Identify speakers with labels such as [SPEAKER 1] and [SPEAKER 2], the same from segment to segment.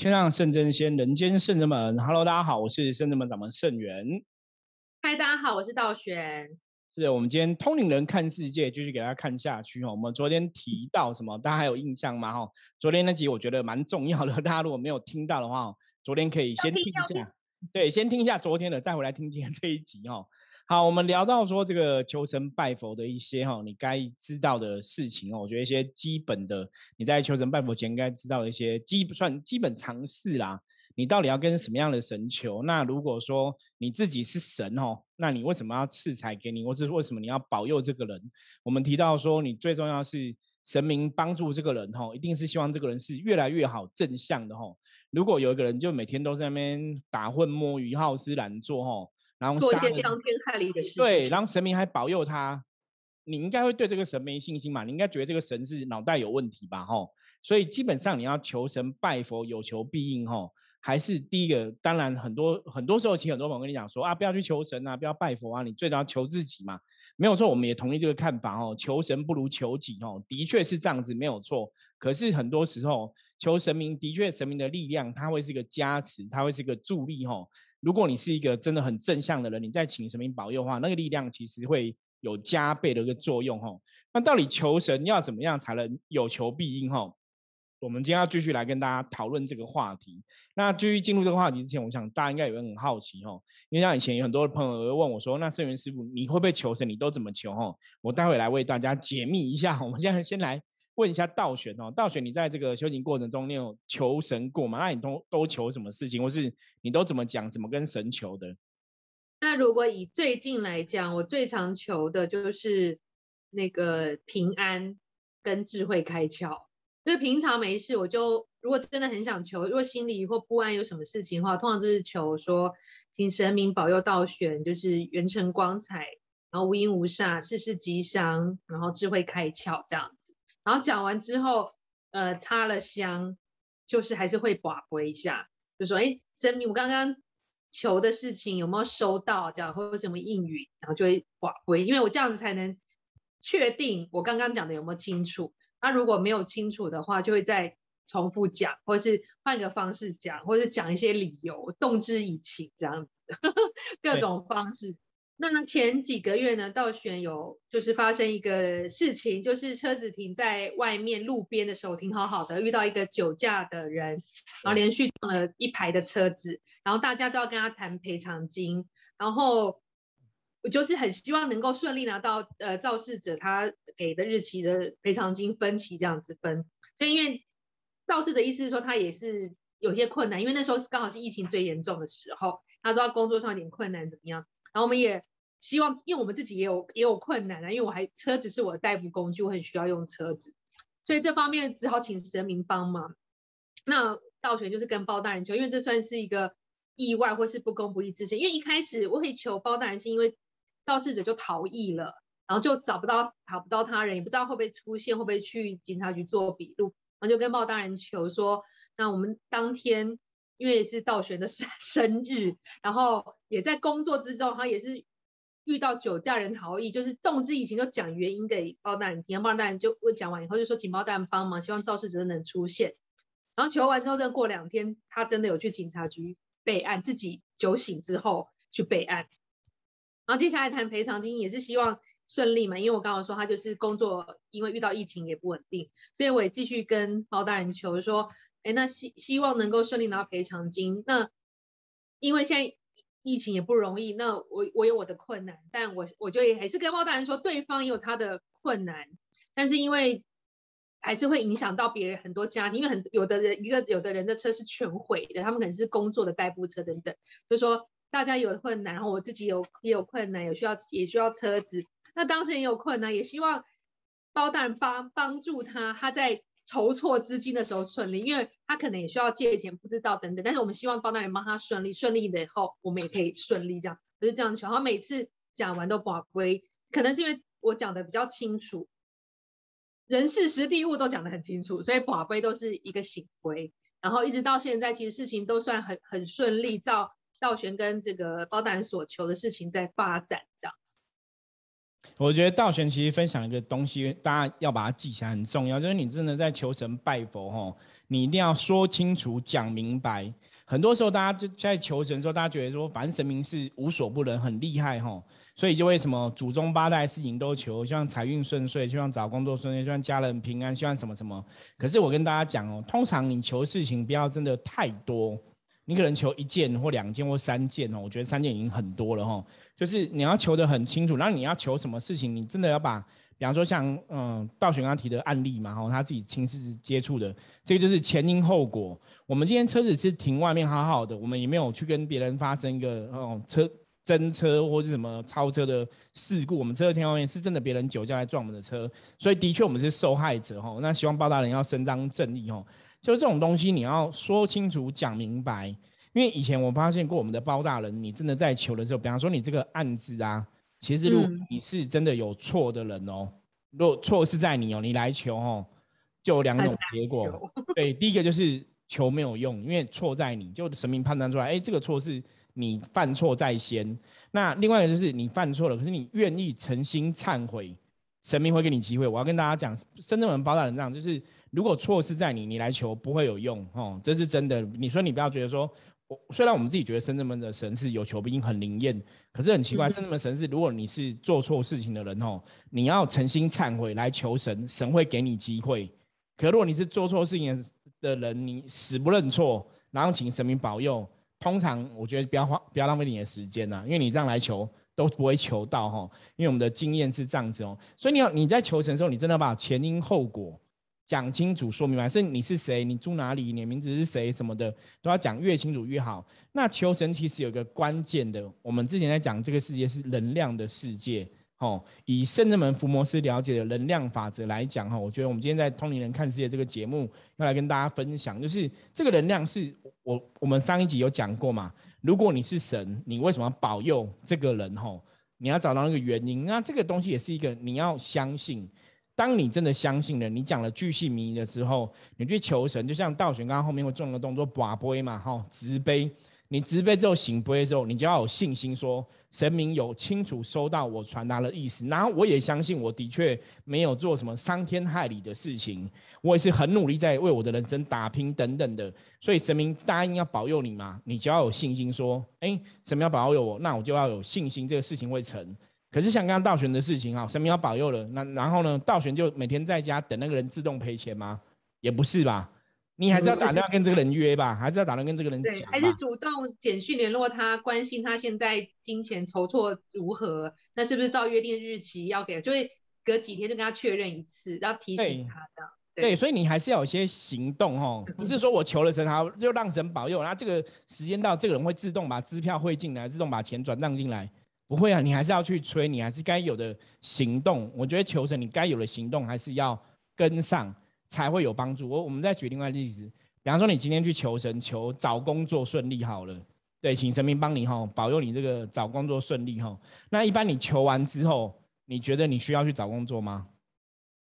[SPEAKER 1] 天上圣真仙，人间圣人们。Hello，大家好，我是圣人们掌门圣元。
[SPEAKER 2] 嗨，大家好，我是道玄。
[SPEAKER 1] 是我们今天通灵人看世界，继续给大家看下去哈。我们昨天提到什么？大家还有印象吗？哈，昨天那集我觉得蛮重要的，大家如果没有听到的话，昨天可以先听一下。对，先听一下昨天的，再回来听今天这一集哈。好，我们聊到说这个求神拜佛的一些哈，你该知道的事情哦。我觉得一些基本的，你在求神拜佛前应该知道的一些基算基本常识啦。你到底要跟什么样的神求？那如果说你自己是神哦，那你为什么要赐财给你？或者为什么你要保佑这个人？我们提到说，你最重要是神明帮助这个人哈，一定是希望这个人是越来越好正向的哈。如果有一个人就每天都在那边打混摸鱼、好吃懒做哈。然后
[SPEAKER 2] 做一些伤天害理的事情。
[SPEAKER 1] 对，然后神明还保佑他，你应该会对这个神没信心嘛？你应该觉得这个神是脑袋有问题吧？吼，所以基本上你要求神拜佛，有求必应，吼，还是第一个。当然，很多很多时候，其实很多朋友跟你讲说啊，不要去求神啊，不要拜佛啊，你最多要求自己嘛。没有错，我们也同意这个看法，哦，求神不如求己，哦，的确是这样子，没有错。可是很多时候，求神明的确，神明的力量，它会是一个加持，它会是一个助力，吼。如果你是一个真的很正向的人，你在请神明保佑的话，那个力量其实会有加倍的一个作用哈。那到底求神要怎么样才能有求必应哈？我们今天要继续来跟大家讨论这个话题。那继续进入这个话题之前，我想大家应该有人很好奇哈，因为像以前有很多的朋友会问我说：“那圣元师傅，你会不会求神？你都怎么求？”吼，我待会来为大家解密一下。我们现在先来。问一下道玄哦，道玄，你在这个修行过程中，你有求神过吗？那你都都求什么事情，或是你都怎么讲，怎么跟神求的？
[SPEAKER 2] 那如果以最近来讲，我最常求的就是那个平安跟智慧开窍。就是平常没事，我就如果真的很想求，如果心里或不安有什么事情的话，通常就是求说，请神明保佑道玄，就是元成光彩，然后无阴无煞，事事吉祥，然后智慧开窍这样。然后讲完之后，呃，插了香，就是还是会把回一下，就说，哎，神明，我刚刚求的事情有没有收到？这样或者什么应允，然后就会把回，因为我这样子才能确定我刚刚讲的有没有清楚。那如果没有清楚的话，就会再重复讲，或是换个方式讲，或者讲一些理由，动之以情这样子，各种方式。那前几个月呢，道玄有就是发生一个事情，就是车子停在外面路边的时候停好好的，遇到一个酒驾的人，然后连续撞了一排的车子，然后大家都要跟他谈赔偿金，然后我就是很希望能够顺利拿到呃肇事者他给的日期的赔偿金分期这样子分，所以因为肇事者意思是说他也是有些困难，因为那时候是刚好是疫情最严重的时候，他说他工作上有点困难怎么样，然后我们也。希望，因为我们自己也有也有困难啊，因为我还车子是我的代步工具，我很需要用车子，所以这方面只好请神明帮忙。那道玄就是跟包大人求，因为这算是一个意外或是不公不义之事。因为一开始我会求包大人，是因为肇事者就逃逸了，然后就找不到找不到他人，也不知道会不会出现，会不会去警察局做笔录，然后就跟包大人求说，那我们当天因为是道玄的生生日，然后也在工作之中，他也是。遇到酒驾人逃逸，就是动之以情，就讲原因给包大人听，包大人就问讲完以后就说，请包大人帮忙，希望肇事者能出现。然后求完之后，再过两天，他真的有去警察局备案，自己酒醒之后去备案。然后接下来谈赔偿金，也是希望顺利嘛，因为我刚刚说他就是工作，因为遇到疫情也不稳定，所以我也继续跟包大人求说，哎，那希希望能够顺利拿到赔偿金。那因为现在。疫情也不容易，那我我有我的困难，但我我就也还是跟包大人说，对方也有他的困难，但是因为还是会影响到别人很多家庭，因为很有的人一个有的人的车是全毁的，他们可能是工作的代步车等等，就说大家有困难，然后我自己有也有困难，有需要也需要车子，那当事人有困难，也希望包大人帮帮助他，他在。筹措资金的时候顺利，因为他可能也需要借钱，不知道等等。但是我们希望包大人帮他顺利，顺利的以后我们也可以顺利这样，不是这样求。他每次讲完都保归，可能是因为我讲的比较清楚，人事实地物都讲得很清楚，所以宝贝都是一个醒归。然后一直到现在，其实事情都算很很顺利，照道玄跟这个包大人所求的事情在发展这样。
[SPEAKER 1] 我觉得道玄其实分享一个东西，大家要把它记起来很重要，就是你真的在求神拜佛吼，你一定要说清楚、讲明白。很多时候大家就在求神的时候，大家觉得说，反正神明是无所不能、很厉害吼，所以就为什么祖宗八代事情都求，希望财运顺遂，希望找工作顺利，希望家人平安，希望什么什么。可是我跟大家讲哦，通常你求事情不要真的太多。你可能求一件或两件或三件哦，我觉得三件已经很多了哈。就是你要求的很清楚，然后你要求什么事情，你真的要把，比方说像嗯道玄刚提的案例嘛，哈，他自己亲自接触的，这个就是前因后果。我们今天车子是停外面好好的，我们也没有去跟别人发生一个哦车真车或者什么超车的事故，我们车停外面是真的别人酒驾来撞我们的车，所以的确我们是受害者哈。那希望包大人要伸张正义哦。就这种东西，你要说清楚、讲明白。因为以前我发现过，我们的包大人，你真的在求的时候，比方说你这个案子啊，其实如果你是真的有错的人哦，如果错是在你哦，你来求哦，就有两种结果。对，第一个就是求没有用，因为错在你，就神明判断出来，哎，这个错是你犯错在先。那另外一个就是你犯错了，可是你愿意诚心忏悔，神明会给你机会。我要跟大家讲，深圳人包大人这样，就是。如果错是在你，你来求不会有用哦，这是真的。你说你不要觉得说，我虽然我们自己觉得深圳门的神是有求必应很灵验，可是很奇怪，深圳门神是如果你是做错事情的人哦，你要诚心忏悔来求神，神会给你机会。可如果你是做错事情的人，你死不认错，然后请神明保佑，通常我觉得不要花不要浪费你的时间呐，因为你这样来求都不会求到哈，因为我们的经验是这样子哦，所以你要你在求神的时候，你真的把前因后果。讲清楚、说明白，是你是谁，你住哪里，你的名字是谁，什么的都要讲越清楚越好。那求神其实有个关键的，我们之前在讲这个世界是能量的世界，哦，以圣人门福摩斯了解的能量法则来讲，哈，我觉得我们今天在通灵人看世界这个节目要来跟大家分享，就是这个能量是我我们上一集有讲过嘛，如果你是神，你为什么保佑这个人？吼，你要找到那个原因。那这个东西也是一个你要相信。当你真的相信了，你讲了巨细迷的时候，你去求神，就像道玄刚刚后面会做那个动作，把杯嘛，哈，直杯。你直杯之后醒杯之后，你就要有信心，说神明有清楚收到我传达的意思，然后我也相信我的确没有做什么伤天害理的事情，我也是很努力在为我的人生打拼等等的，所以神明答应要保佑你嘛，你就要有信心，说，哎，神明要保佑我，那我就要有信心，这个事情会成。可是像刚刚道玄的事情啊，神明要保佑了，那然后呢，道玄就每天在家等那个人自动赔钱吗？也不是吧，你还是要打电话跟这个人约吧，还是要打电话跟这个人
[SPEAKER 2] 对，还是主动简讯联络他，关心他现在金钱筹措如何？那是不是照约定日期要给？就会隔几天就跟他确认一次，要提醒他的。
[SPEAKER 1] 对，所以你还是要有些行动哦，不是说我求了神好就让神保佑，然后这个时间到，这个人会自动把支票汇进来，自动把钱转账进来。不会啊，你还是要去催，你还是该有的行动。我觉得求神，你该有的行动还是要跟上，才会有帮助。我我们再举另外例子，比方说你今天去求神，求找工作顺利好了，对，请神明帮你哈，保佑你这个找工作顺利哈。那一般你求完之后，你觉得你需要去找工作吗？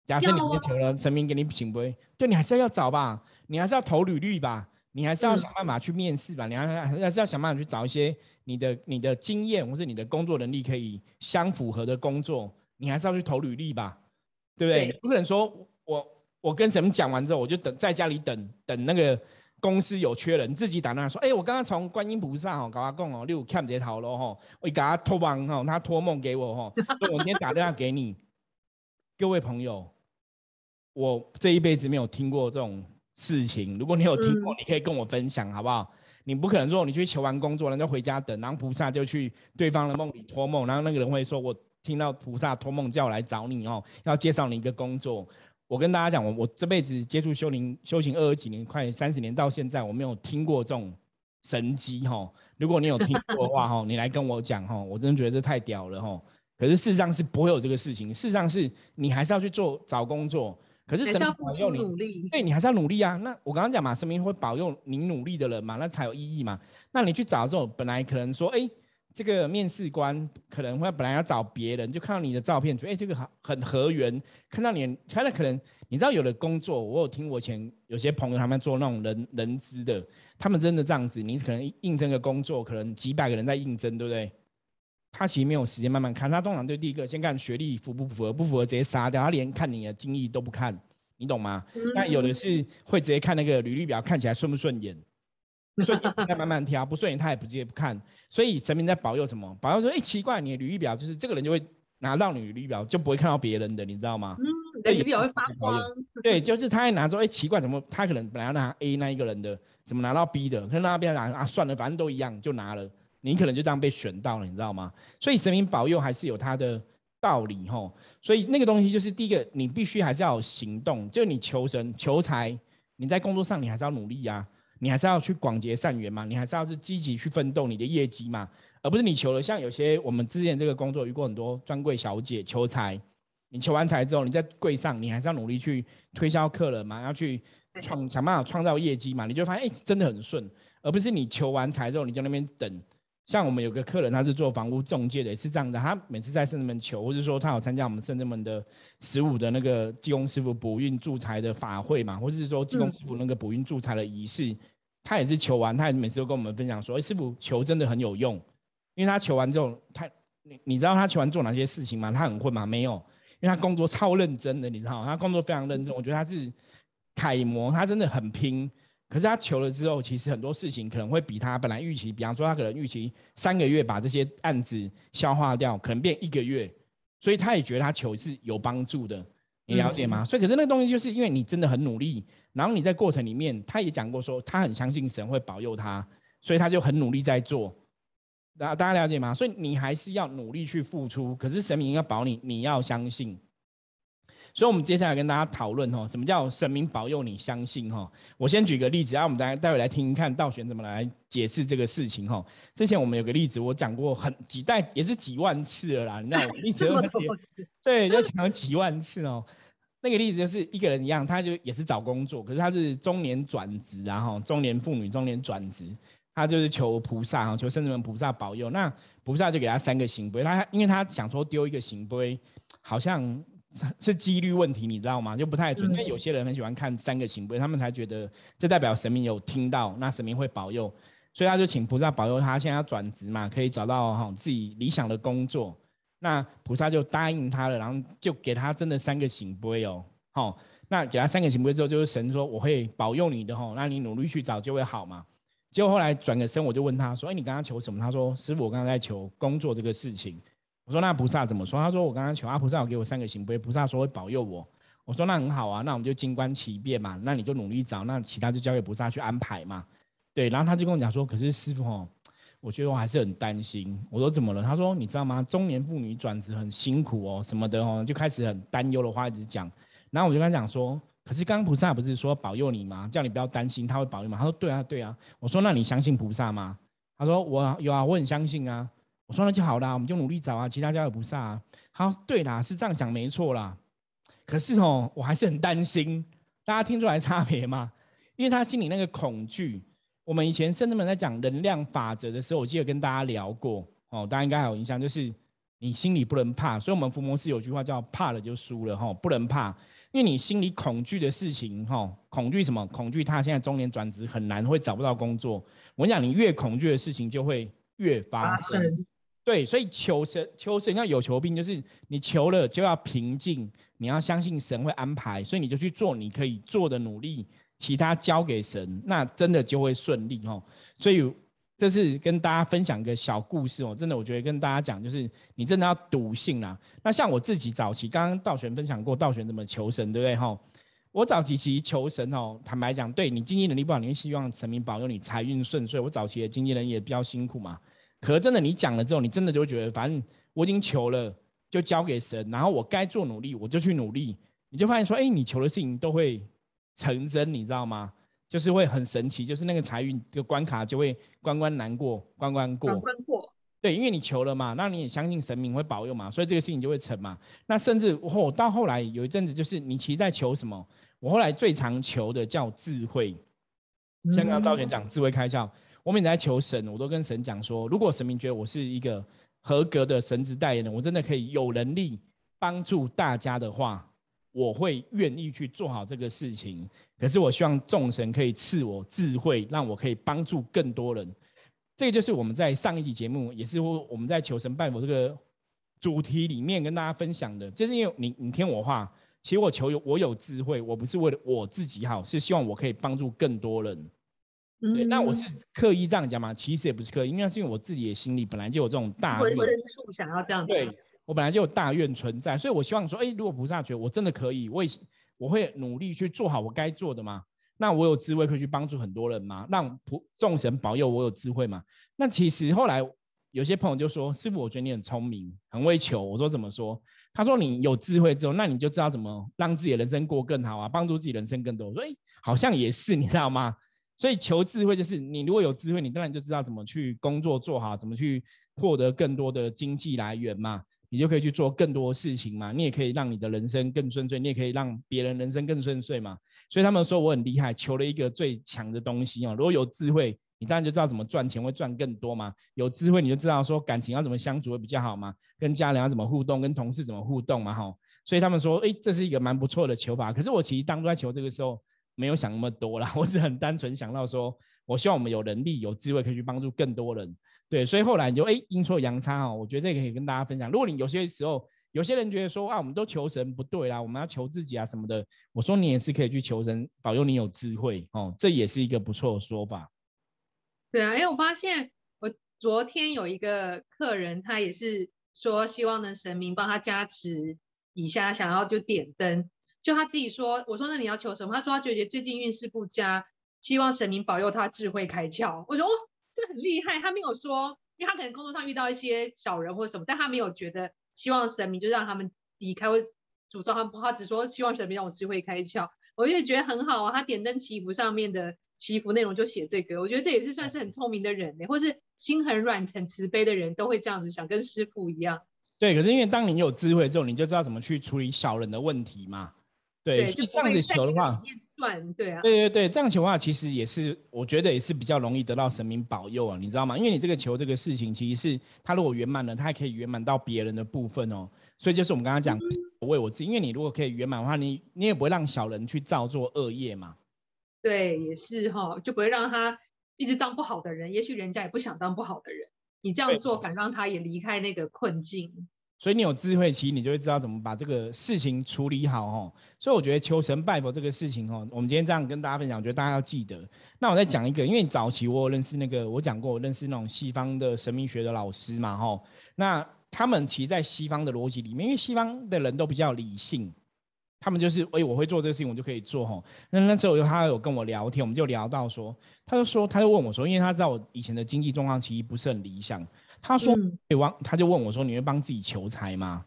[SPEAKER 1] 假设你求了神明给你请不？对你还是要找吧，你还是要投履历吧。你还是要想办法去面试吧，你还还是要想办法去找一些你的你的经验或者你的工作能力可以相符合的工作，你还是要去投履历吧，对不对？不可能说我我跟什么讲完之后，我就等在家里等等那个公司有缺人，自己打电话说，哎，我刚刚从观音菩萨哦搞阿贡哦六 cam 这头咯吼，我给他托梦吼，他托梦给我哈，我今天打电话给你，各位朋友，我这一辈子没有听过这种。事情，如果你有听过，你可以跟我分享，好不好？你不可能说你去求完工作，然后回家等，然后菩萨就去对方的梦里托梦，然后那个人会说：“我听到菩萨托梦叫我来找你哦，要介绍你一个工作。”我跟大家讲，我我这辈子接触修灵修行二十几年，快三十年到现在，我没有听过这种神机哈。如果你有听过的话哈，你来跟我讲哈，我真的觉得这太屌了哈。可是事实上是不会有这个事情，事实上是你还是要去做找工作。可是神明保佑你，对你还是要努力啊。那我刚刚讲嘛，神明会保佑你努力的人嘛，那才有意义嘛。那你去找这种本来可能说，哎，这个面试官可能会本来要找别人，就看到你的照片，觉得哎这个很很合缘，看到你，看到可能你知道有的工作，我有听我以前有些朋友他们做那种人人资的，他们真的这样子，你可能应征个工作，可能几百个人在应征，对不对？他其实没有时间慢慢看，他通常就第一个先看学历符不符合，不符合直接杀掉，他连看你的经历都不看，你懂吗？那有的是会直接看那个履历表，看起来顺不顺眼，顺眼再慢慢挑，不顺眼他也不直接不看。所以神明在保佑什么？保佑说，哎，奇怪，你的履历表就是这个人就会拿到你履历表，就不会看到别人的，你知道吗？
[SPEAKER 2] 嗯，履历表会发光。
[SPEAKER 1] 对，就是他还拿说，哎，奇怪，怎么他可能本来要拿 A 那一个人的，怎么拿到 B 的？可能那边拿啊，算了，反正都一样，就拿了。你可能就这样被选到了，你知道吗？所以神明保佑还是有它的道理吼。所以那个东西就是第一个，你必须还是要有行动，就你求神求财，你在工作上你还是要努力呀，你还是要去广结善缘嘛，你还是要是积极去奋斗你的业绩嘛，而不是你求了。像有些我们之前这个工作遇过很多专柜小姐求财，你求完财之后，你在柜上你还是要努力去推销客人嘛，要去创想办法创造业绩嘛，你就发现哎真的很顺，而不是你求完财之后你在那边等。像我们有个客人，他是做房屋中介的，也是这样的。他每次在圣人门求，或者说他有参加我们圣人门的十五的那个济公师傅补运助财的法会嘛，或者是说济公师傅那个补运助财的仪式，他也是求完，他也每次都跟我们分享说：“哎，师傅求真的很有用，因为他求完之后，他你你知道他求完做哪些事情吗？他很混吗？没有，因为他工作超认真的，你知道他工作非常认真，我觉得他是楷模，他真的很拼。”可是他求了之后，其实很多事情可能会比他本来预期，比方说他可能预期三个月把这些案子消化掉，可能变一个月，所以他也觉得他求是有帮助的，你了解吗？所以可是那个东西就是因为你真的很努力，然后你在过程里面，他也讲过说他很相信神会保佑他，所以他就很努力在做，大大家了解吗？所以你还是要努力去付出，可是神明要保你，你要相信。所以，我们接下来跟大家讨论哈，什么叫神明保佑你相信哈？我先举个例子，然后我们待待会来听听看道玄怎么来解释这个事情哈。之前我们有个例子，我讲过很几代，也是几万次了啦。你知道，我例子都 对，就讲了几万次哦。那个例子就是一个人一样，他就也是找工作，可是他是中年转职，然后中年妇女中年转职，他就是求菩萨哈，求圣人菩萨保佑。那菩萨就给他三个行杯，他因为他想说丢一个行杯，好像。是几率问题，你知道吗？就不太准，因为有些人很喜欢看三个行杯，他们才觉得这代表神明有听到，那神明会保佑，所以他就请菩萨保佑他，现在要转职嘛，可以找到哈自己理想的工作。那菩萨就答应他了，然后就给他真的三个行杯哦，好，那给他三个行杯之后，就是神说我会保佑你的哦，那你努力去找就会好嘛。结果后来转个身，我就问他说，哎，你刚刚求什么？他说，师傅，我刚刚在求工作这个事情。我说那菩萨怎么说？他说我刚刚求阿菩萨要给我三个行杯，菩萨说会保佑我。我说那很好啊，那我们就静观其变嘛。那你就努力找，那其他就交给菩萨去安排嘛。对，然后他就跟我讲说，可是师傅哦，我觉得我还是很担心。我说怎么了？他说你知道吗？中年妇女转职很辛苦哦，什么的哦，就开始很担忧的话一直讲。然后我就跟他讲说，可是刚刚菩萨不是说保佑你吗？叫你不要担心，他会保佑吗？他说对啊，对啊。我说那你相信菩萨吗？他说我有啊，我很相信啊。我说那就好啦，我们就努力找啊，其他家有菩萨啊。好，对啦，是这样讲没错啦。可是哦，我还是很担心，大家听出来差别吗？因为他心里那个恐惧。我们以前圣人们在讲能量法则的时候，我记得跟大家聊过哦，大家应该还有印象，就是你心里不能怕。所以，我们伏魔师有句话叫“怕了就输了”哈，不能怕，因为你心里恐惧的事情哈，恐惧什么？恐惧他现在中年转职很难，会找不到工作。我讲，你越恐惧的事情就会越发生。对，所以求神求神要有求必应，就是你求了就要平静，你要相信神会安排，所以你就去做你可以做的努力，其他交给神，那真的就会顺利哦。所以这是跟大家分享一个小故事哦，真的我觉得跟大家讲，就是你真的要笃信啦。那像我自己早期刚刚道玄分享过，道玄怎么求神，对不对哈？我早期其实求神哦，坦白讲，对你经济能力不好，你会希望神明保佑你财运顺遂。我早期的经纪人也比较辛苦嘛。可是真的，你讲了之后，你真的就会觉得，反正我已经求了，就交给神，然后我该做努力，我就去努力。你就发现说，哎，你求的事情都会成真，你知道吗？就是会很神奇，就是那个财运这个关卡就会关关难过关关过。
[SPEAKER 2] 关关过。
[SPEAKER 1] 对，因为你求了嘛，那你也相信神明会保佑嘛，所以这个事情就会成嘛。那甚至我到后来有一阵子，就是你其实在求什么？我后来最常求的叫智慧。香港道玄讲智慧开窍。我每次在求神，我都跟神讲说，如果神明觉得我是一个合格的神职代言人，我真的可以有能力帮助大家的话，我会愿意去做好这个事情。可是我希望众神可以赐我智慧，让我可以帮助更多人。这个就是我们在上一集节目，也是我们在求神拜佛这个主题里面跟大家分享的，就是因为你你听我话，其实我求有我有智慧，我不是为了我自己好，是希望我可以帮助更多人。对，那我是刻意这样讲嘛？其实也不是刻意，应该是因为我自己也心里本来就有这种大
[SPEAKER 2] 浑身处想要这样。
[SPEAKER 1] 对，我本来就有大愿存在，所以我希望说，哎，如果菩萨觉得我真的可以，我也我会努力去做好我该做的嘛。那我有智慧可以去帮助很多人吗？让普众神保佑我有智慧嘛？那其实后来有些朋友就说：“师傅，我觉得你很聪明，很会求。”我说：“怎么说？”他说：“你有智慧之后，那你就知道怎么让自己的人生过更好啊，帮助自己人生更多。”我说：“哎，好像也是，你知道吗？”所以求智慧就是你如果有智慧，你当然就知道怎么去工作做好，怎么去获得更多的经济来源嘛。你就可以去做更多事情嘛，你也可以让你的人生更顺遂，你也可以让别人人生更顺遂嘛。所以他们说我很厉害，求了一个最强的东西哦。如果有智慧，你当然就知道怎么赚钱，会赚更多嘛。有智慧，你就知道说感情要怎么相处会比较好嘛，跟家人要怎么互动，跟同事怎么互动嘛，哈。所以他们说，哎，这是一个蛮不错的求法。可是我其实当初在求这个时候，没有想那么多啦，我只很单纯想到说，我希望我们有能力、有智慧，可以去帮助更多人。对，所以后来你就哎阴错阳差哦，我觉得这个可以跟大家分享。如果你有些时候有些人觉得说啊，我们都求神不对啦，我们要求自己啊什么的，我说你也是可以去求神保佑你有智慧哦，这也是一个不错的说法。
[SPEAKER 2] 对啊，因为我发现我昨天有一个客人，他也是说希望能神明帮他加持以下，想要就点灯，就他自己说，我说那你要求什么？他说他觉得最近运势不佳，希望神明保佑他智慧开窍。我说哦。这很厉害，他没有说，因为他可能工作上遇到一些小人或者什么，但他没有觉得希望神明就让他们离开或诅咒他们，他只说希望神明让我智慧开窍，我就觉得很好啊。他点灯祈福上面的祈福内容就写这个，我觉得这也是算是很聪明的人呢，或是心很软、很慈悲的人都会这样子想，跟师傅一样。
[SPEAKER 1] 对，可是因为当你有智慧之后，你就知道怎么去处理小人的问题嘛。对，就这样子求的话。
[SPEAKER 2] 对啊，
[SPEAKER 1] 对对对，这样求的话，其实也是我觉得也是比较容易得到神明保佑啊，你知道吗？因为你这个求这个事情，其实是他如果圆满了，他还可以圆满到别人的部分哦。所以就是我们刚刚讲，为我自己，因为你如果可以圆满的话，你你也不会让小人去造作恶业嘛。
[SPEAKER 2] 对，也是哈，就不会让他一直当不好的人。也许人家也不想当不好的人，你这样做反让他也离开那个困境。
[SPEAKER 1] 所以你有智慧，其实你就会知道怎么把这个事情处理好哦。所以我觉得求神拜佛这个事情哦，我们今天这样跟大家分享，我觉得大家要记得。那我再讲一个，因为早期我有认识那个，我讲过我认识那种西方的神秘学的老师嘛，吼。那他们其实在西方的逻辑里面，因为西方的人都比较理性，他们就是哎，我会做这个事情，我就可以做吼。那那时候他有跟我聊天，我们就聊到说，他就说，他就问我说，因为他知道我以前的经济状况其实不是很理想。他说：“对王，他就问我说：‘你会帮自己求财吗？’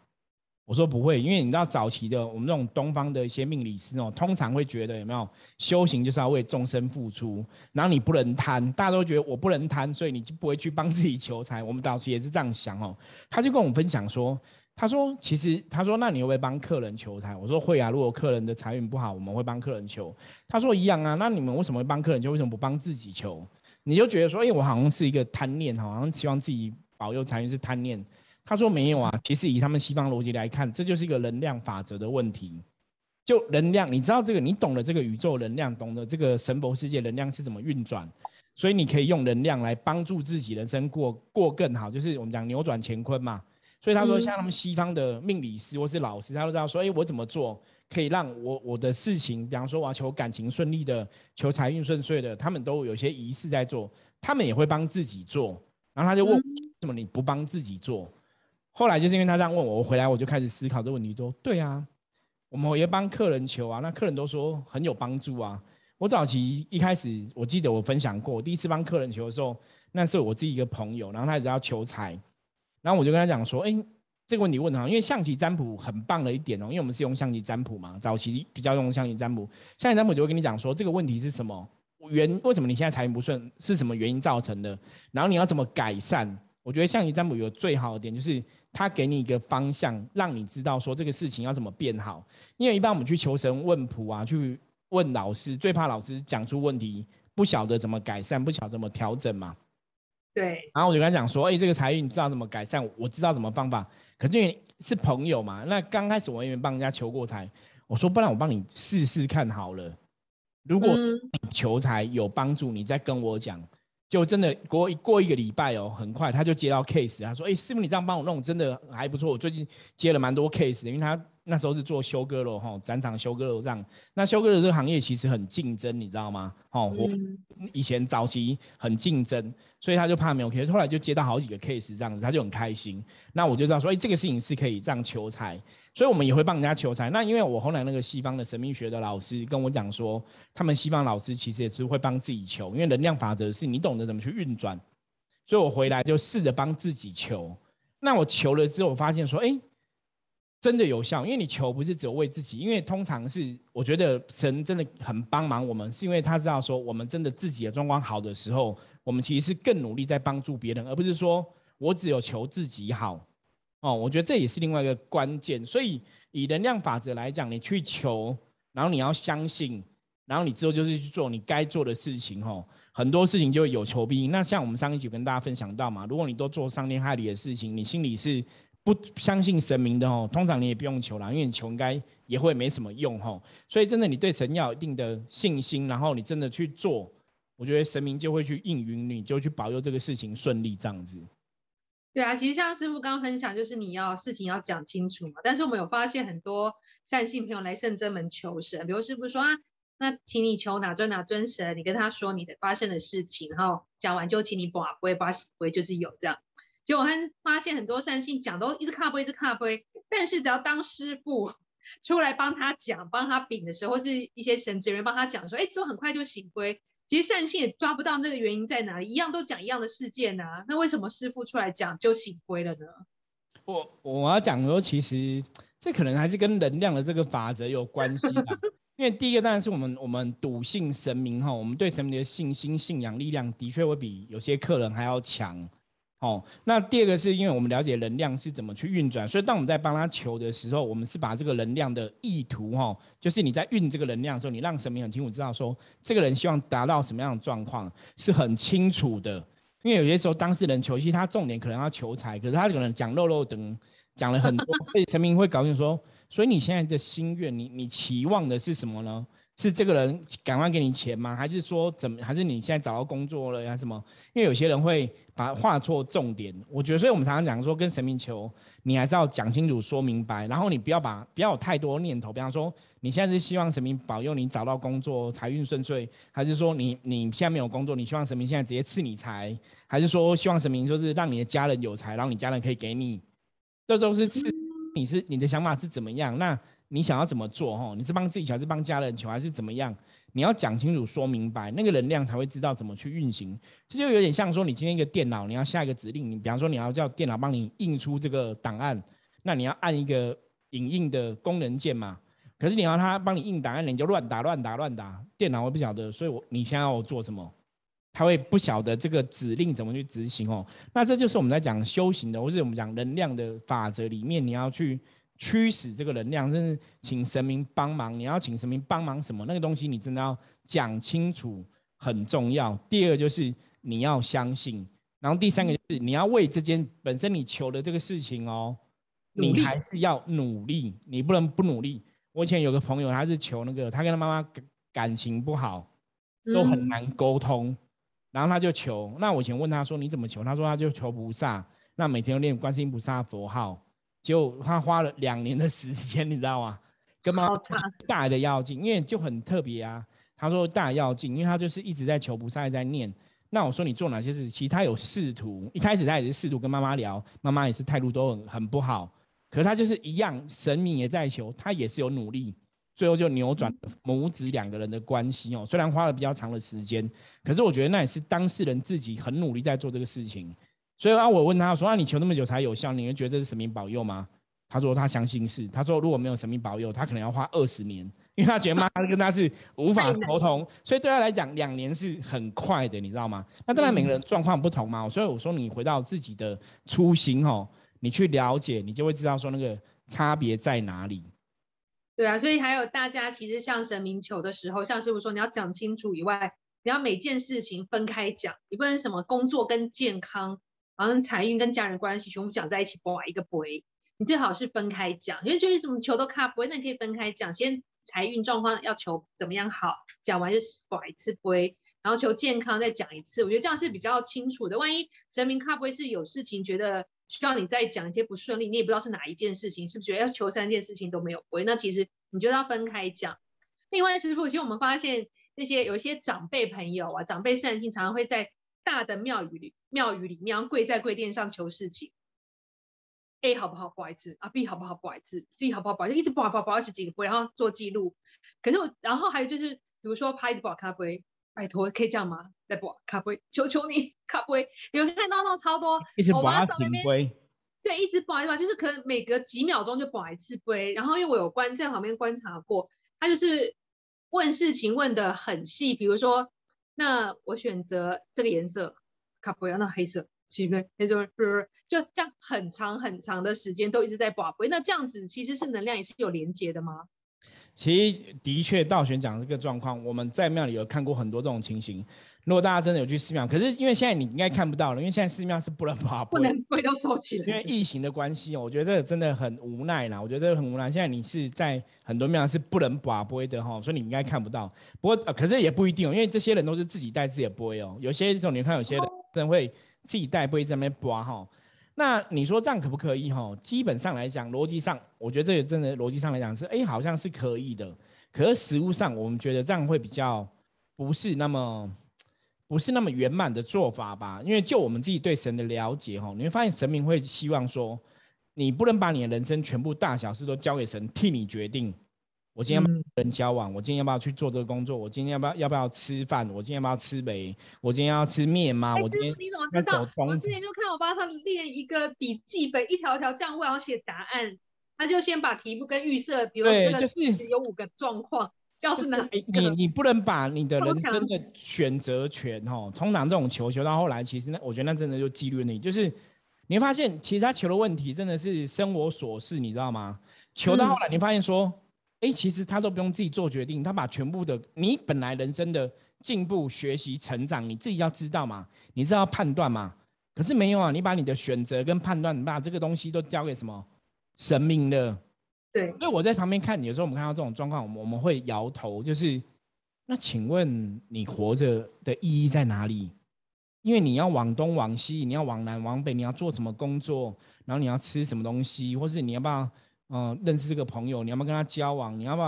[SPEAKER 1] 我说：‘不会，因为你知道早期的我们这种东方的一些命理师哦，通常会觉得有没有修行就是要为众生付出，然后你不能贪，大家都觉得我不能贪，所以你就不会去帮自己求财。我们早期也是这样想哦。他就跟我们分享说：‘他说其实他说那你会不会帮客人求财？’我说会啊，如果客人的财运不好，我们会帮客人求。他说一样啊，那你们为什么会帮客人求？为什么不帮自己求？你就觉得说：‘哎，我好像是一个贪念，好像希望自己。’保佑财运是贪念，他说没有啊。其实以他们西方逻辑来看，这就是一个能量法则的问题。就能量，你知道这个，你懂了这个宇宙能量，懂得这个神佛世界能量是怎么运转，所以你可以用能量来帮助自己人生过过更好，就是我们讲扭转乾坤嘛。所以他说，像他们西方的命理师或是老师，他都知道说，哎，我怎么做可以让我我的事情，比方说我要求感情顺利的，求财运顺遂的，他们都有些仪式在做，他们也会帮自己做。然后他就问。为什么你不帮自己做？后来就是因为他这样问我，我回来我就开始思考这个问题。说对啊，我们也帮客人求啊，那客人都说很有帮助啊。我早期一开始，我记得我分享过，第一次帮客人求的时候，那是我自己一个朋友，然后他只要求财，然后我就跟他讲说，哎，这个问题问好，因为象棋占卜很棒的一点哦，因为我们是用象棋占卜嘛，早期比较用象棋占卜，象棋占卜就会跟你讲说这个问题是什么原，为什么你现在财运不顺，是什么原因造成的，然后你要怎么改善。我觉得象棋占卜有最好的点，就是他给你一个方向，让你知道说这个事情要怎么变好。因为一般我们去求神问卜啊，去问老师，最怕老师讲出问题，不晓得怎么改善，不晓得怎么调整嘛。
[SPEAKER 2] 对。
[SPEAKER 1] 然后我就跟他讲说：“哎，这个财运你知道怎么改善？我知道怎么方法。可是因为是朋友嘛，那刚开始我也没帮人家求过财，我说不然我帮你试试看好了。如果求财有帮助，你再跟我讲。”就真的过过一个礼拜哦，很快他就接到 case，他说：“哎，师傅你这样帮我弄，真的还不错。我最近接了蛮多 case，因为他那时候是做修割楼哈，展场修割楼这样。那修割楼这个行业其实很竞争，你知道吗？哦，我以前早期很竞争，所以他就怕没有 case，后来就接到好几个 case 这样子，他就很开心。那我就知道说，哎，这个事情是可以这样求财。”所以，我们也会帮人家求财。那因为我后来那个西方的神秘学的老师跟我讲说，他们西方老师其实也是会帮自己求，因为能量法则是你懂得怎么去运转。所以我回来就试着帮自己求。那我求了之后，我发现说，哎，真的有效。因为你求不是只有为自己，因为通常是我觉得神真的很帮忙我们，是因为他知道说，我们真的自己的状况好的时候，我们其实是更努力在帮助别人，而不是说我只有求自己好。哦，我觉得这也是另外一个关键。所以以能量法则来讲，你去求，然后你要相信，然后你之后就是去做你该做的事情。吼，很多事情就会有求必应。那像我们上一集跟大家分享到嘛，如果你都做伤天害理的事情，你心里是不相信神明的哦，通常你也不用求了，因为你求应该也会没什么用。吼，所以真的你对神要有一定的信心，然后你真的去做，我觉得神明就会去应允你，就去保佑这个事情顺利这样子。
[SPEAKER 2] 对啊，其实像师傅刚刚分享，就是你要事情要讲清楚嘛。但是我们有发现很多善信朋友来圣真门求神，比如师傅说啊，那请你求哪尊哪尊神，你跟他说你的发生的事情，然后讲完就请你把杯把洗杯，就是有这样。结果还发现很多善信讲都一直卡杯一直卡杯，但是只要当师傅出来帮他讲、帮他禀的时候，或是一些神职人员帮他讲说，哎，之后很快就醒归。其实善信也抓不到那个原因在哪里，一样都讲一样的事件啊，那为什么师傅出来讲就醒归了呢？
[SPEAKER 1] 我我要讲说，其实这可能还是跟能量的这个法则有关系吧。因为第一个当然是我们我们笃信神明哈，我们对神明的信心、信仰、力量的确会比有些客人还要强。哦，那第二个是因为我们了解能量是怎么去运转，所以当我们在帮他求的时候，我们是把这个能量的意图，哈，就是你在运这个能量的时候，你让神明很清楚知道说，这个人希望达到什么样的状况是很清楚的。因为有些时候当事人求，其实他重点可能要求财，可是他可能讲漏漏等讲了很多，所以神明会搞清说，所以你现在的心愿，你你期望的是什么呢？是这个人赶快给你钱吗？还是说怎么？还是你现在找到工作了呀？什么？因为有些人会把画错重点。我觉得，所以我们常常讲说，跟神明求，你还是要讲清楚、说明白。然后你不要把不要有太多念头。比方说，你现在是希望神明保佑你找到工作、财运顺遂，还是说你你现在没有工作，你希望神明现在直接赐你财，还是说希望神明就是让你的家人有财，然后你家人可以给你？这都是赐。你是你的想法是怎么样？那？你想要怎么做？哈，你是帮自己求，还是帮家人求，还是怎么样？你要讲清楚、说明白，那个能量才会知道怎么去运行。这就有点像说，你今天一个电脑，你要下一个指令，你比方说你要叫电脑帮你印出这个档案，那你要按一个影印的功能键嘛？可是你要它帮你印档案，你就乱打、乱打、乱打，电脑会不晓得。所以我你现在要我做什么，他会不晓得这个指令怎么去执行哦。那这就是我们在讲修行的，或是我们讲能量的法则里面，你要去。驱使这个能量，甚至请神明帮忙。你要请神明帮忙什么？那个东西你真的要讲清楚，很重要。第二就是你要相信，然后第三个就是你要为这件本身你求的这个事情哦，你还是要努力，你不能不努力。我以前有个朋友，他是求那个，他跟他妈妈感感情不好，都很难沟通，然后他就求。那我以前问他说你怎么求？他说他就求菩萨，那每天都念观世音菩萨佛号。就他花了两年的时间，你知道吗？跟妈大的要紧，因为就很特别啊。他说大要紧，因为他就是一直在求菩萨，在念。那我说你做哪些事？其实他有试图，一开始他也是试图跟妈妈聊，妈妈也是态度都很很不好。可是他就是一样，神明也在求，他也是有努力，最后就扭转母子两个人的关系哦。虽然花了比较长的时间，可是我觉得那也是当事人自己很努力在做这个事情。所以啊，我问他说：“啊，你求那么久才有效，你会觉得这是神明保佑吗？”他说：“他相信是。”他说：“如果没有神明保佑，他可能要花二十年，因为他觉得妈跟他是无法沟通，所以对他来讲，两年是很快的，你知道吗？那当然每个人状况不同嘛。所以我说，你回到自己的初心哦，你去了解，你就会知道说那个差别在哪里。
[SPEAKER 2] 对啊，所以还有大家其实向神明求的时候，像师傅说，你要讲清楚以外，你要每件事情分开讲，你不能什么工作跟健康。好像财运跟家人关系全部讲在一起，不一个不你最好是分开讲，因为就是什么球都卡不会，那你可以分开讲，先财运状况要求怎么样好，讲完就甩一次杯，然后求健康再讲一次，我觉得这样是比较清楚的。万一神明卡不会是有事情觉得需要你再讲一些不顺利，你也不知道是哪一件事情，是不是觉得要求三件事情都没有回？那其实你就要分开讲。另外，师傅，其实我们发现那些有一些长辈朋友啊，长辈善心，常常会在大的庙宇里庙宇里面跪在跪垫上求事情。A 好不好？不好意思啊。B 好不好？不好意思。C 好不好？不好意思。一直不好不好不好二十几个杯，然后做记录。可是我，然后还有就是，比如说拍一直不好咖啡，拜托可以这样吗？再不好咖啡，求求你咖啡。有看到那种超多，
[SPEAKER 1] 一直不好请杯。
[SPEAKER 2] 对，一直不好意思，就是可能每隔几秒钟就不好一次杯。然后因为我有观在旁边观察过，他就是问事情问的很细，比如说，那我选择这个颜色咖啡，那黑色。七杯，那就就这样很长很长的时间都一直在拔杯，那这样子其实是能量也是有连接的吗？
[SPEAKER 1] 其实的确，道玄讲这个状况，我们在庙里有看过很多这种情形。如果大家真的有去寺庙，可是因为现在你应该看不到了，因为现在寺庙是不能拔，
[SPEAKER 2] 不能跪都收起来，
[SPEAKER 1] 因为疫情的关系哦。我觉得这个真的很无奈啦，我觉得这个很无奈。现在你是在很多庙是不能拔杯的哈，所以你应该看不到。不过可是也不一定哦，因为这些人都是自己带自己的杯哦。有些时候你看，有些人真的会。自己带杯在那边拔哈，那你说这样可不可以哈？基本上来讲，逻辑上，我觉得这个真的逻辑上来讲是，哎，好像是可以的。可是实物上，我们觉得这样会比较不是那么不是那么圆满的做法吧？因为就我们自己对神的了解哈，你会发现神明会希望说，你不能把你的人生全部大小事都交给神替你决定。我今天跟人交往，我今天要不要去做这个工作？我今天要不要要不要吃饭？我今天要不要吃梅？我今天要吃面吗？我今天
[SPEAKER 2] 你怎么知道？我之前就看我爸他练一个笔记本，一条条这样问，然后写答案。他就先把题目跟预设，比如这个是有五个状况，要是哪一个？
[SPEAKER 1] 你你不能把你的人生的选择权哦，从哪这种求求到后来，其实那我觉得那真的就几率问题。就是你会发现，其实他求的问题真的是生活琐事，你知道吗？求到后来，你发现说。哎，其实他都不用自己做决定，他把全部的你本来人生的进步、学习、成长，你自己要知道嘛，你是要判断嘛？可是没有啊，你把你的选择跟判断，你把这个东西都交给什么神明了？
[SPEAKER 2] 对。
[SPEAKER 1] 所以我在旁边看，有时候我们看到这种状况，我们我们会摇头，就是那请问你活着的意义在哪里？因为你要往东往西，你要往南往北，你要做什么工作？然后你要吃什么东西？或是你要不要？嗯，认识这个朋友，你要不要跟他交往？你要不要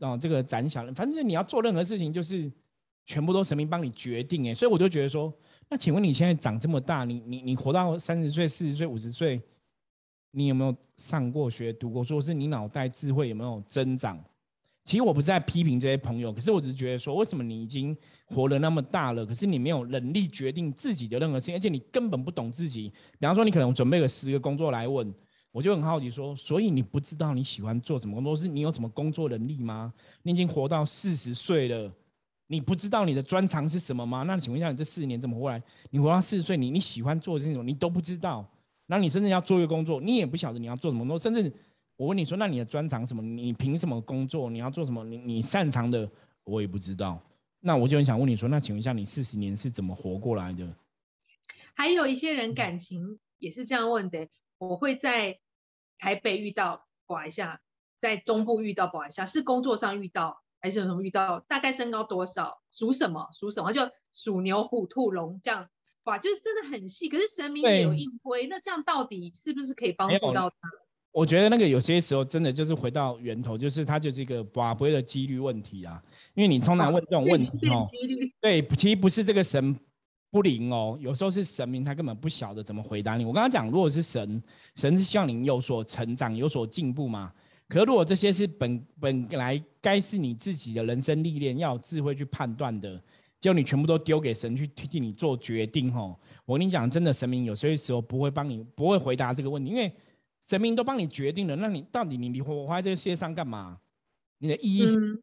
[SPEAKER 1] 啊？这个斩小人，反正你要做任何事情，就是全部都神明帮你决定哎。所以我就觉得说，那请问你现在长这么大，你你你活到三十岁、四十岁、五十岁，你有没有上过学、读过书？是你脑袋智慧有没有增长？其实我不是在批评这些朋友，可是我只是觉得说，为什么你已经活了那么大了，可是你没有能力决定自己的任何事情，而且你根本不懂自己。比方说，你可能准备了十个工作来问。我就很好奇，说，所以你不知道你喜欢做什么工作，是你有什么工作能力吗？你已经活到四十岁了，你不知道你的专长是什么吗？那请问一下，你这四十年怎么过来？你活到四十岁，你你喜欢做这种，你都不知道。那你真正要做一个工作，你也不晓得你要做什么工作。甚至我问你说，那你的专长什么？你凭什么工作？你要做什么？你你擅长的，我也不知道。那我就很想问你说，那请问一下，你四十年是怎么活过来的？
[SPEAKER 2] 还有一些人感情也是这样问的，我会在。台北遇到保一下，在中部遇到保一下，是工作上遇到还是有什么遇到？大概身高多少？属什么？属什么？就属牛、虎、兔、龙这样，哇，就是真的很细。可是神明也有应规，那这样到底是不是可以帮助到他？
[SPEAKER 1] 我觉得那个有些时候真的就是回到源头，就是它就是一个寡不会的几率问题啊。因为你通常问这种问题哦，对，其实不是这个神。不灵哦，有时候是神明，他根本不晓得怎么回答你。我刚刚讲，如果是神，神是希望你有所成长、有所进步嘛。可如果这些是本本来该是你自己的人生历练，要有智慧去判断的，就你全部都丢给神去替你做决定吼。我跟你讲，真的神明有些时候不会帮你，不会回答这个问题，因为神明都帮你决定了。那你到底你你活在这个世界上干嘛？你的意义是？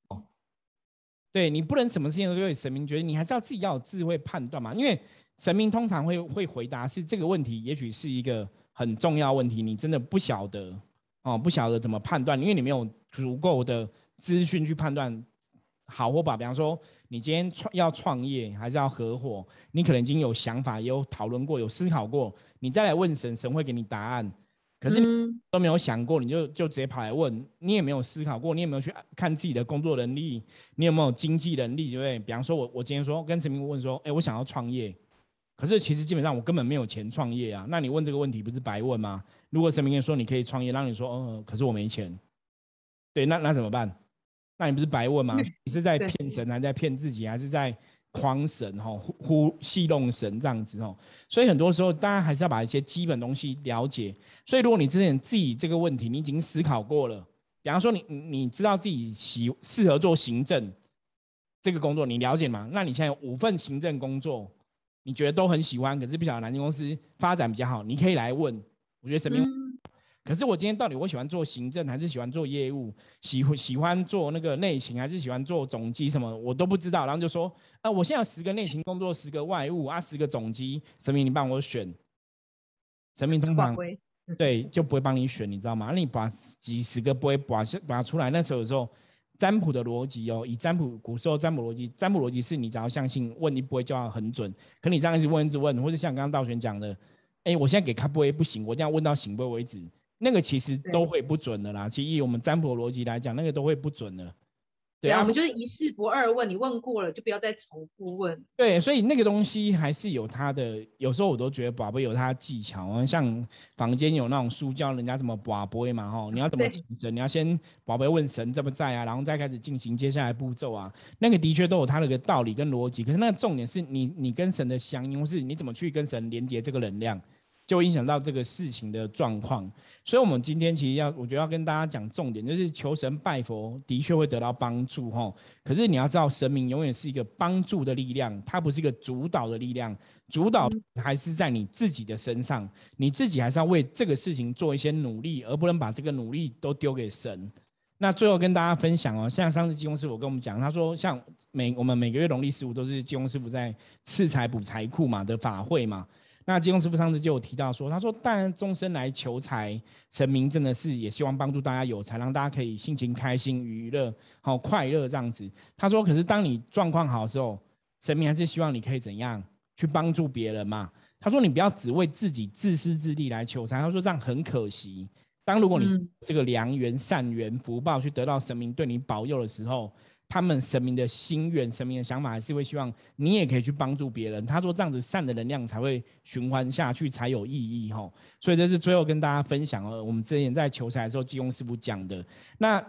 [SPEAKER 1] 对你不能什么事情都对神明决定，你还是要自己要有智慧判断嘛。因为神明通常会会回答是这个问题，也许是一个很重要问题，你真的不晓得哦，不晓得怎么判断，因为你没有足够的资讯去判断好或不好。比方说，你今天创要创业还是要合伙，你可能已经有想法，也有讨论过，有思考过，你再来问神，神会给你答案。可是都没有想过，你就就直接跑来问，你也没有思考过，你也没有去看自己的工作能力，你有没有经济能力，对不对？比方说，我我今天说跟陈明问说，哎，我想要创业，可是其实基本上我根本没有钱创业啊。那你问这个问题不是白问吗？如果陈明跟你说你可以创业，让你说，哦，可是我没钱，对，那那怎么办？那你不是白问吗？你是在骗神，还是在骗自己，还是在？诓神吼，呼戏弄神这样子吼，所以很多时候大家还是要把一些基本东西了解。所以如果你之前自己这个问题你已经思考过了，比方说你你知道自己喜适合做行政这个工作，你了解吗？那你现在有五份行政工作，你觉得都很喜欢，可是不晓得哪间公司发展比较好，你可以来问。我觉得什么？可是我今天到底我喜欢做行政还是喜欢做业务？喜欢喜欢做那个内勤还是喜欢做总机什么？我都不知道。然后就说啊，我现在有十个内勤工作，十个外务啊，十个总机，神明你帮我选。神明通常对就不会帮你选，你知道吗？那你把几十个不会把把出来，那时候有时候占卜的逻辑哦，以占卜古时候占卜逻辑，占卜逻辑是你只要相信问一不会就要很准。可你这样一直问一直问，或者像刚刚道玄讲的，哎，我现在给卡不会不行，我这样问到行不会为止。那个其实都会不准的啦。其实以我们占卜逻辑来讲，那个都会不准的。
[SPEAKER 2] 对啊，我们就是一事不二问，你问过了就不要再重复问。
[SPEAKER 1] 对，所以那个东西还是有它的，有时候我都觉得宝贝有它的技巧啊。像房间有那种书教人家怎么宝贝嘛，吼，你要怎么请神？你要先宝贝问神在不在啊，然后再开始进行接下来步骤啊。那个的确都有它那个道理跟逻辑。可是那个重点是你你跟神的相应，或是你怎么去跟神连接这个能量。就影响到这个事情的状况，所以，我们今天其实要，我觉得要跟大家讲重点，就是求神拜佛的确会得到帮助，哈。可是你要知道，神明永远是一个帮助的力量，它不是一个主导的力量，主导还是在你自己的身上，你自己还是要为这个事情做一些努力，而不能把这个努力都丢给神。那最后跟大家分享哦，像上次济公师傅跟我们讲，他说，像每我们每个月农历十五都是济公师傅在赐财补财库嘛的法会嘛。那金庸师傅上次就有提到说，他说，当然众生来求财，神明真的是也希望帮助大家有财，让大家可以心情开心、娱乐、好快乐这样子。他说，可是当你状况好的时候，神明还是希望你可以怎样去帮助别人嘛？他说，你不要只为自己自私自利来求财。他说这样很可惜。当如果你这个良缘、善缘、福报去得到神明对你保佑的时候。他们神明的心愿、神明的想法，还是会希望你也可以去帮助别人。他说这样子善的能量才会循环下去，才有意义哈。所以这是最后跟大家分享了。我们之前在求财的时候，济公师傅讲的。那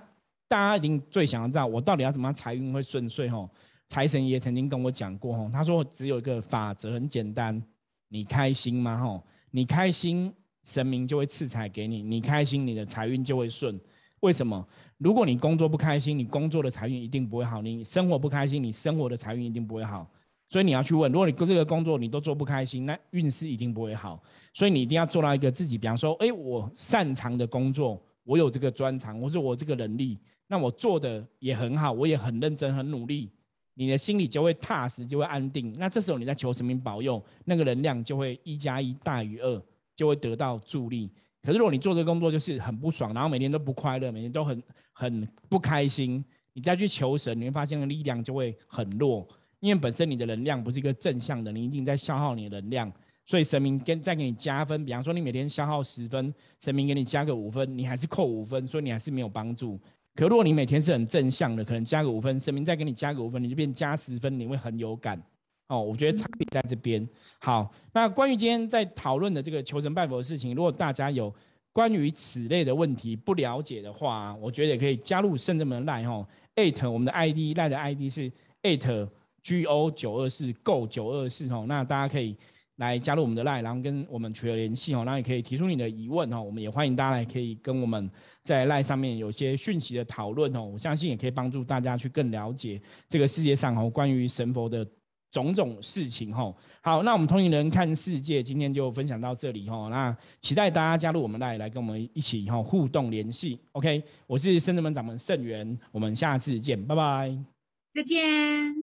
[SPEAKER 1] 大家一定最想要知道，我到底要怎么样财运会顺遂哈？财神爷曾经跟我讲过哈，他说只有一个法则，很简单，你开心吗？哈，你开心，神明就会赐财给你；你开心，你的财运就会顺。为什么？如果你工作不开心，你工作的财运一定不会好；你生活不开心，你生活的财运一定不会好。所以你要去问：如果你这个工作你都做不开心，那运势一定不会好。所以你一定要做到一个自己，比方说，哎，我擅长的工作，我有这个专长，或是我这个能力，那我做的也很好，我也很认真、很努力，你的心里就会踏实，就会安定。那这时候你在求神明保佑，那个能量就会一加一大于二，就会得到助力。可是如果你做这个工作就是很不爽，然后每天都不快乐，每天都很很不开心，你再去求神，你会发现力量就会很弱，因为本身你的能量不是一个正向的，你一定在消耗你的能量，所以神明跟再给你加分，比方说你每天消耗十分，神明给你加个五分，你还是扣五分，所以你还是没有帮助。可如果你每天是很正向的，可能加个五分，神明再给你加个五分，你就变加十分，你会很有感。哦，我觉得差别在这边。好，那关于今天在讨论的这个求神拜佛的事情，如果大家有关于此类的问题不了解的话，我觉得也可以加入圣正门赖吼，at 我们的 ID 赖的 ID 是 at go 九二四 go 九二四吼，那大家可以来加入我们的赖，然后跟我们取得联系哦，那也可以提出你的疑问哦，我们也欢迎大家来可以跟我们在赖上面有些讯息的讨论哦，我相信也可以帮助大家去更了解这个世界上哦关于神佛的。种种事情吼，好，那我们通灵人看世界今天就分享到这里吼，那期待大家加入我们来来跟我们一起哈互动联系，OK，我是圣子门掌门圣元，我们下次见，拜拜，
[SPEAKER 2] 再见。